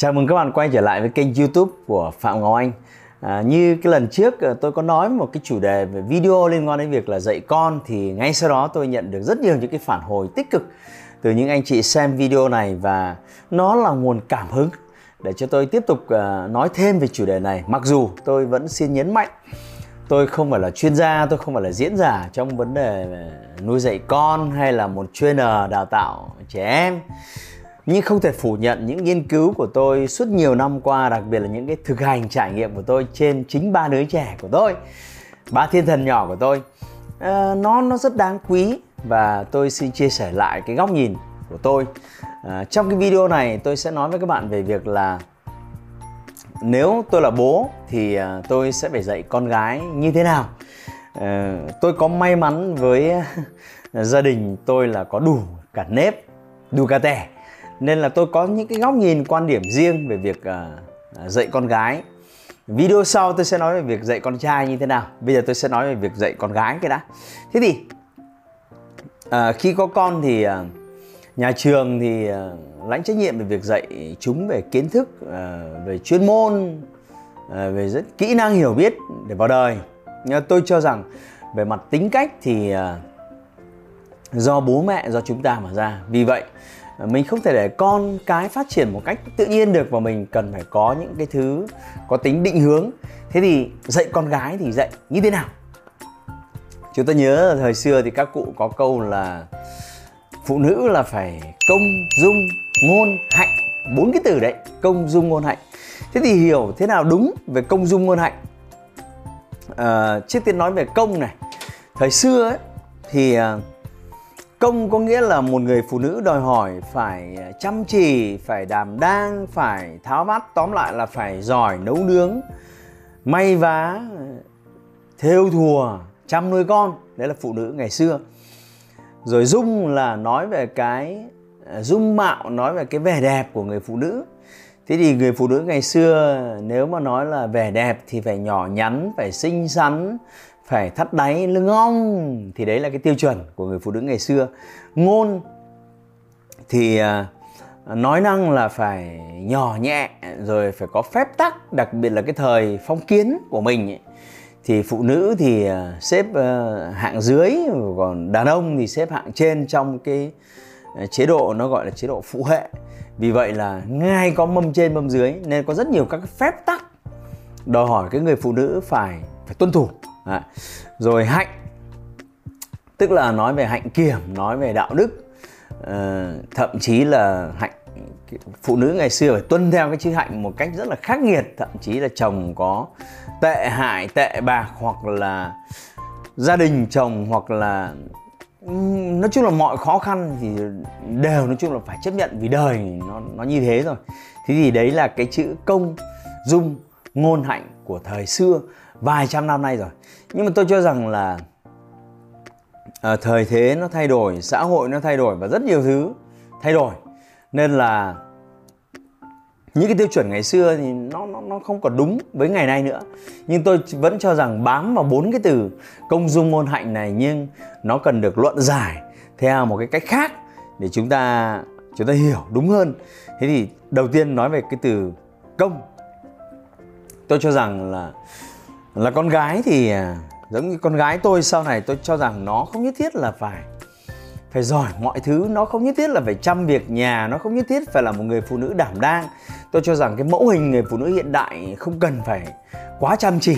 Chào mừng các bạn quay trở lại với kênh YouTube của Phạm Ngọc Anh. À, như cái lần trước à, tôi có nói một cái chủ đề về video liên quan đến việc là dạy con thì ngay sau đó tôi nhận được rất nhiều những cái phản hồi tích cực từ những anh chị xem video này và nó là nguồn cảm hứng để cho tôi tiếp tục à, nói thêm về chủ đề này. Mặc dù tôi vẫn xin nhấn mạnh tôi không phải là chuyên gia, tôi không phải là diễn giả trong vấn đề nuôi dạy con hay là một trainer đào tạo trẻ em nhưng không thể phủ nhận những nghiên cứu của tôi suốt nhiều năm qua đặc biệt là những cái thực hành trải nghiệm của tôi trên chính ba đứa trẻ của tôi ba thiên thần nhỏ của tôi. À, nó nó rất đáng quý và tôi xin chia sẻ lại cái góc nhìn của tôi. À, trong cái video này tôi sẽ nói với các bạn về việc là nếu tôi là bố thì à, tôi sẽ phải dạy con gái như thế nào. À, tôi có may mắn với gia đình tôi là có đủ cả nếp đủ cả tẻ nên là tôi có những cái góc nhìn quan điểm riêng về việc uh, dạy con gái. Video sau tôi sẽ nói về việc dạy con trai như thế nào. Bây giờ tôi sẽ nói về việc dạy con gái cái đã. Thế thì uh, khi có con thì uh, nhà trường thì uh, lãnh trách nhiệm về việc dạy chúng về kiến thức uh, về chuyên môn uh, về rất kỹ năng hiểu biết để vào đời. Nhưng tôi cho rằng về mặt tính cách thì uh, do bố mẹ do chúng ta mà ra. Vì vậy mình không thể để con cái phát triển một cách tự nhiên được và mình cần phải có những cái thứ có tính định hướng. Thế thì dạy con gái thì dạy như thế nào? Chúng ta nhớ thời xưa thì các cụ có câu là phụ nữ là phải công dung ngôn hạnh. Bốn cái từ đấy công dung ngôn hạnh. Thế thì hiểu thế nào đúng về công dung ngôn hạnh? À, trước tiên nói về công này. Thời xưa ấy, thì à, công có nghĩa là một người phụ nữ đòi hỏi phải à, chăm chỉ, phải đảm đang, phải tháo vát tóm lại là phải giỏi nấu nướng, may vá, thêu thùa, chăm nuôi con. Đấy là phụ nữ ngày xưa. Rồi dung là nói về cái à, dung mạo, nói về cái vẻ đẹp của người phụ nữ. Thế thì người phụ nữ ngày xưa, nếu mà nói là vẻ đẹp thì phải nhỏ nhắn, phải xinh xắn phải thắt đáy lưng ong. Thì đấy là cái tiêu chuẩn của người phụ nữ ngày xưa. Ngôn thì à, nói năng là phải nhỏ nhẹ rồi phải có phép tắc đặc biệt là cái thời phong kiến của mình ấy, thì phụ nữ thì à, xếp à, hạng dưới còn đàn ông thì xếp hạng trên trong cái chế độ nó gọi là chế độ phụ hệ. Vì vậy là ngay có mâm trên mâm dưới nên có rất nhiều các phép tắc đòi hỏi cái người phụ nữ phải phải tuân thủ. Đấy. rồi hạnh. Tức là nói về hạnh kiểm nói về đạo đức. À, thậm chí là hạnh phụ nữ ngày xưa phải tuân theo cái chữ hạnh một cách rất là khắc nghiệt. Thậm chí là chồng có tệ hại tệ bạc hoặc là gia đình chồng hoặc là nói chung là mọi khó khăn thì đều nói chung là phải chấp nhận vì đời nó nó như thế rồi. Thế thì đấy là cái chữ công dung ngôn hạnh của thời xưa vài trăm năm nay rồi. Nhưng mà tôi cho rằng là à, thời thế nó thay đổi xã hội nó thay đổi và rất nhiều thứ thay đổi. Nên là những cái tiêu chuẩn ngày xưa thì nó nó nó không còn đúng với ngày nay nữa. Nhưng tôi vẫn cho rằng bám vào bốn cái từ công dung ngôn hạnh này nhưng nó cần được luận giải theo một cái cách khác để chúng ta chúng ta hiểu đúng hơn. Thế thì đầu tiên nói về cái từ công. Tôi cho rằng là là con gái thì à, giống như con gái tôi sau này tôi cho rằng nó không nhất thiết là phải phải giỏi mọi thứ nó không nhất thiết là phải chăm việc nhà nó không nhất thiết phải là một người phụ nữ đảm đang. Tôi cho rằng cái mẫu hình người phụ nữ hiện đại không cần phải quá chăm chỉ.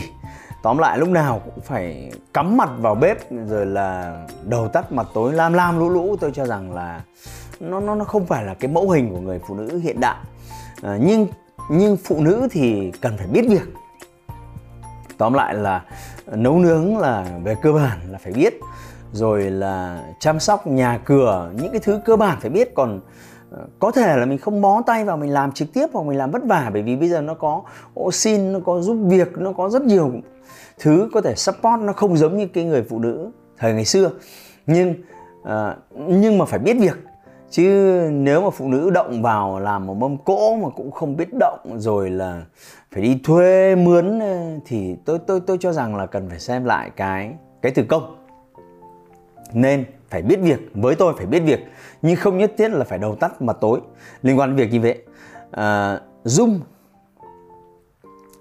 Tóm lại lúc nào cũng phải cắm mặt vào bếp rồi là đầu tắt mặt tối lam lam lũ lũ. Tôi cho rằng là nó nó nó không phải là cái mẫu hình của người phụ nữ hiện đại. À, nhưng nhưng phụ nữ thì cần phải biết việc tóm lại là nấu nướng là về cơ bản là phải biết rồi là chăm sóc nhà cửa những cái thứ cơ bản phải biết. Còn ờ, có thể là mình không bó tay vào mình làm trực tiếp hoặc mình làm vất vả bởi vì bây giờ nó có oxy nó có giúp việc nó có rất nhiều thứ có thể support. Nó không giống như cái người phụ nữ thời ngày xưa. Nhưng uh, nhưng mà phải biết việc chứ nếu mà phụ nữ động vào làm một mâm cỗ mà cũng không biết động rồi là phải đi thuê mướn ờ, thì tôi tôi tôi cho rằng là cần phải xem lại cái cái từ công. Nên phải biết việc với tôi phải biết việc nhưng không nhất thiết là phải đầu tắt mà tối. Liên quan đến việc như vậy à, dung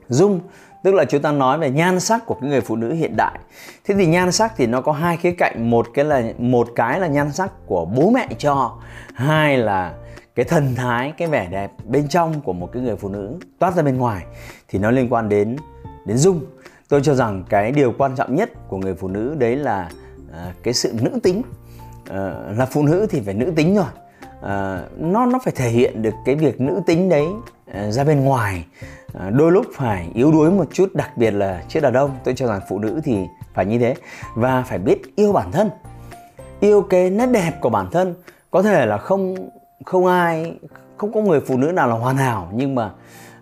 dung tức là chúng ta nói về nhan sắc của cái người phụ nữ hiện đại. Thế thì nhan sắc thì nó có hai khía cạnh. Một cái là một cái là nhan sắc của bố mẹ cho. Hai là cái thần thái cái vẻ đẹp bên trong của một cái người phụ nữ toát ra bên ngoài. Thì nó liên quan đến đến dung. Tôi cho rằng cái điều quan trọng nhất của người phụ nữ đấy là à, cái sự nữ tính. À, là phụ nữ thì phải nữ tính rồi. À, nó nó phải thể hiện được cái việc nữ tính đấy à, ra bên ngoài à, đôi lúc phải yếu đuối một chút đặc biệt là trước đàn ông. Tôi cho rằng phụ nữ thì phải như thế. Và phải biết yêu bản thân. Yêu cái nét đẹp của bản thân. Có thể là không không ai không có người phụ nữ nào là hoàn hảo nhưng mà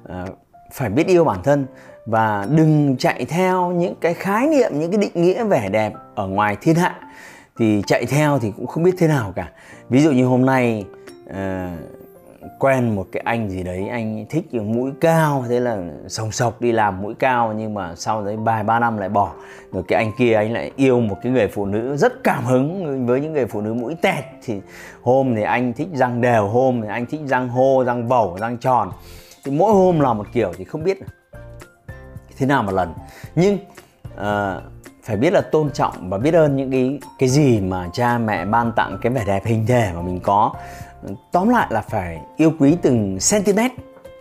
à, phải biết yêu bản thân. Và đừng chạy theo những cái khái niệm những cái định nghĩa vẻ đẹp ở ngoài thiên hạ. Thì chạy theo thì cũng không biết thế nào cả. Ví dụ như hôm nay uh, quen một cái anh gì đấy anh thích mũi cao thế là sòng sọc đi làm mũi cao nhưng mà sau đấy vài ba năm lại bỏ. Rồi cái anh kia anh lại yêu một cái người phụ nữ rất cảm hứng với những người phụ nữ mũi tẹt. Thì hôm thì anh thích răng đều hôm thì anh thích răng hô răng vẩu răng tròn. Thì mỗi hôm là một kiểu thì không biết thế nào một lần. Nhưng uh, phải biết là tôn trọng và biết ơn những cái cái gì mà cha mẹ ban tặng cái vẻ đẹp hình thể mà mình có tóm lại là phải yêu quý từng cm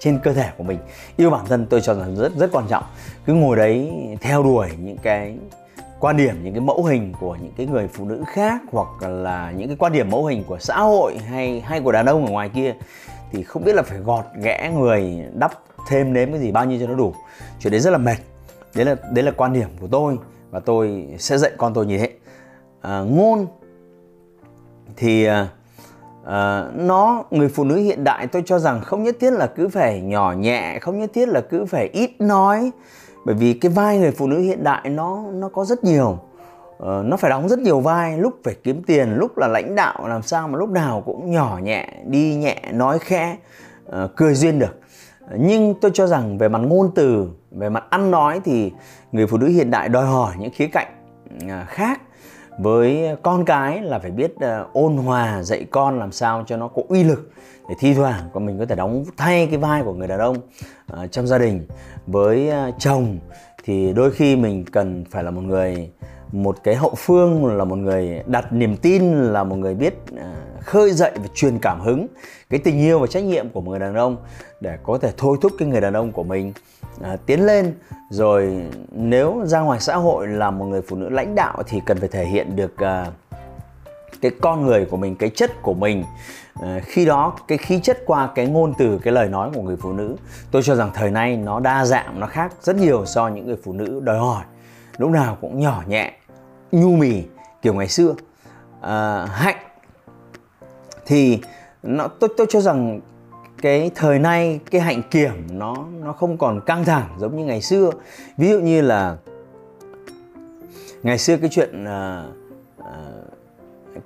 trên cơ thể của mình. Yêu bản thân tôi cho rằng rất rất quan trọng. Cứ ngồi đấy theo đuổi những cái quan điểm những cái mẫu hình của những cái người phụ nữ khác hoặc là những cái quan điểm mẫu hình của xã hội hay hay của đàn ông ở ngoài kia thì không biết là phải gọt ghẽ người đắp thêm nếm cái gì bao nhiêu cho nó đủ. Chuyện đấy rất là mệt. Đấy là đấy là quan điểm của tôi và tôi sẽ dạy con tôi như thế. À, ngôn thì à, à, nó người phụ nữ hiện đại tôi cho rằng không nhất thiết là cứ phải nhỏ nhẹ không nhất thiết là cứ phải ít nói. Bởi vì cái vai người phụ nữ hiện đại nó nó có rất nhiều. Uh, nó phải đóng rất nhiều vai lúc phải kiếm tiền lúc là lãnh đạo làm sao mà lúc nào cũng nhỏ nhẹ đi nhẹ nói khẽ uh, cười duyên được. Nhưng tôi cho rằng về mặt ngôn từ về mặt ăn nói thì người phụ nữ hiện đại đòi hỏi những khía cạnh khác với con cái là phải biết ờ, ôn hòa, dạy con làm sao cho nó có uy lực để thi thoảng con mình có thể đóng thay cái vai của người đàn ông ờ, trong gia đình. Với ờ, chồng thì đôi khi mình cần phải là một người, một cái hậu phương, là một người đặt niềm tin, là một người biết khơi dậy và truyền cảm hứng cái tình yêu và trách nhiệm của một người đàn ông để có thể thôi thúc cái người đàn ông của mình à, tiến lên. Rồi nếu ra ngoài xã hội là một người phụ nữ lãnh đạo thì cần phải thể hiện được à, cái con người của mình cái chất của mình. À, khi đó cái khí chất qua cái ngôn từ cái lời nói của người phụ nữ tôi cho rằng thời nay nó đa dạng nó khác rất nhiều so những người phụ nữ đòi hỏi. Lúc nào cũng nhỏ nhẹ nhu mì kiểu ngày xưa. À, hạnh thì nó tôi tôi cho rằng cái thời nay cái hạnh kiểm nó nó không còn căng thẳng giống như ngày xưa. Ví dụ như là ngày xưa cái chuyện uh, uh,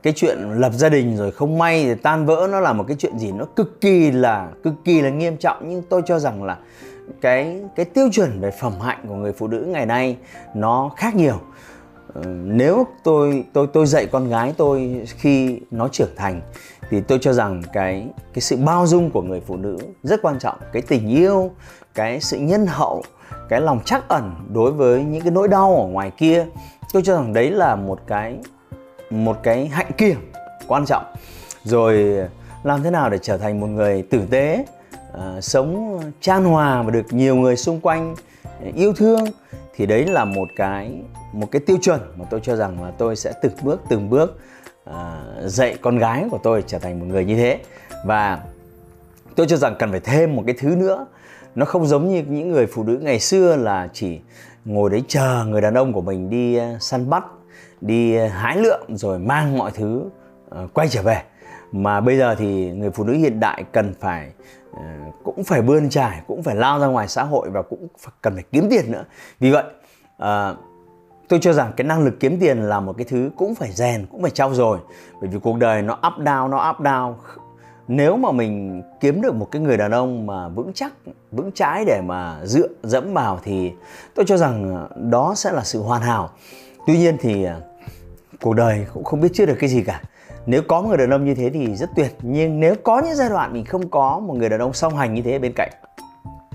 cái chuyện lập gia đình rồi không may thì tan vỡ nó là một cái chuyện gì nó cực kỳ là cực kỳ là nghiêm trọng. Nhưng tôi cho rằng là cái cái tiêu chuẩn về phẩm hạnh của người phụ nữ ngày nay nó khác nhiều. Ờ, nếu tôi tôi tôi dạy con gái tôi khi nó trưởng thành, thì tôi cho rằng cái cái sự bao dung của người phụ nữ rất quan trọng. Cái tình yêu, cái sự nhân hậu, cái lòng trắc ẩn đối với những cái nỗi đau ở ngoài kia, tôi cho rằng đấy là một cái một cái hạnh kiểm quan trọng. Rồi, làm thế nào để trở thành một người tử tế? Ờ, sống chan hòa và được nhiều người xung quanh ờ, yêu thương thì đấy là một cái một cái tiêu chuẩn mà tôi cho rằng là tôi sẽ từng bước từng bước à, dạy con gái của tôi trở thành một người như thế. Và tôi cho rằng cần phải thêm một cái thứ nữa. Nó không giống như những người phụ nữ ngày xưa là chỉ ngồi đấy chờ người đàn ông của mình đi săn bắt đi hái lượm rồi mang mọi thứ quay trở về mà bây giờ thì người phụ nữ hiện đại cần phải ờ, cũng phải bươn trải cũng phải lao ra ngoài xã hội và cũng phải, cần phải kiếm tiền nữa. Vì vậy à, tôi cho rằng cái năng lực kiếm tiền là một cái thứ cũng phải rèn cũng phải trau dồi. Bởi vì cuộc đời nó up down nó up down. Nếu mà mình kiếm được một cái người đàn ông mà vững chắc vững chãi để mà dựa dẫm vào thì tôi cho rằng ờ, đó sẽ là sự hoàn hảo. Tuy nhiên thì cuộc đời cũng không biết trước được cái gì cả nếu có một người đàn ông như thế thì rất tuyệt, nhưng nếu có những giai đoạn mình không có một người đàn ông song hành như thế bên cạnh,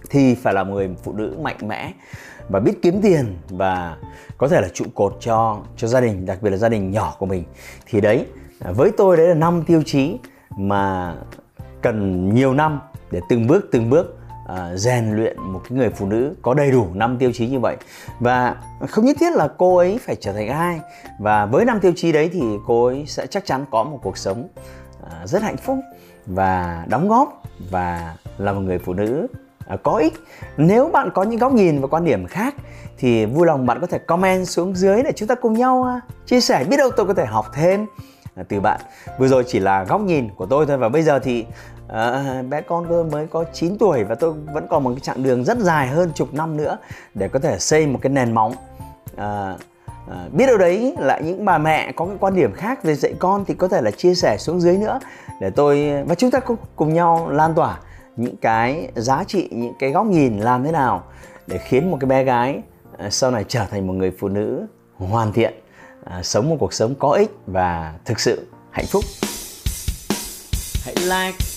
thì phải là một người phụ nữ mạnh mẽ và biết kiếm tiền và có thể là trụ cột cho cho gia đình, đặc biệt là gia đình nhỏ của mình. Thì đấy, với tôi đấy là năm tiêu chí mà cần nhiều năm để từng bước từng bước uh, luyện một cái người phụ nữ có đầy đủ năm tiêu chí như vậy. Và không nhất thiết là cô ấy phải trở thành ai. Và với năm tiêu chí đấy thì cô ấy sẽ chắc chắn có một cuộc sống uh, rất hạnh phúc và đóng góp và là một người phụ nữ uh, có ích. Nếu bạn có những góc nhìn và quan điểm khác thì vui lòng bạn có thể comment xuống dưới để chúng ta cùng nhau uh, chia sẻ biết đâu tôi có thể học thêm từ bạn. Vừa rồi chỉ là góc nhìn của tôi thôi và bây giờ thì à, bé con tôi mới có 9 tuổi và tôi vẫn còn một cái chặng đường rất dài hơn chục năm nữa để có thể xây một cái nền móng. À, à, biết đâu đấy lại những bà mẹ có cái quan điểm khác về dạy con thì có thể là chia sẻ xuống dưới nữa để tôi và chúng ta cùng nhau lan tỏa những cái giá trị những cái góc nhìn làm thế nào để khiến một cái bé gái sau này trở thành một người phụ nữ hoàn thiện à, sống một cuộc sống có ích và thực sự hạnh phúc. Hãy like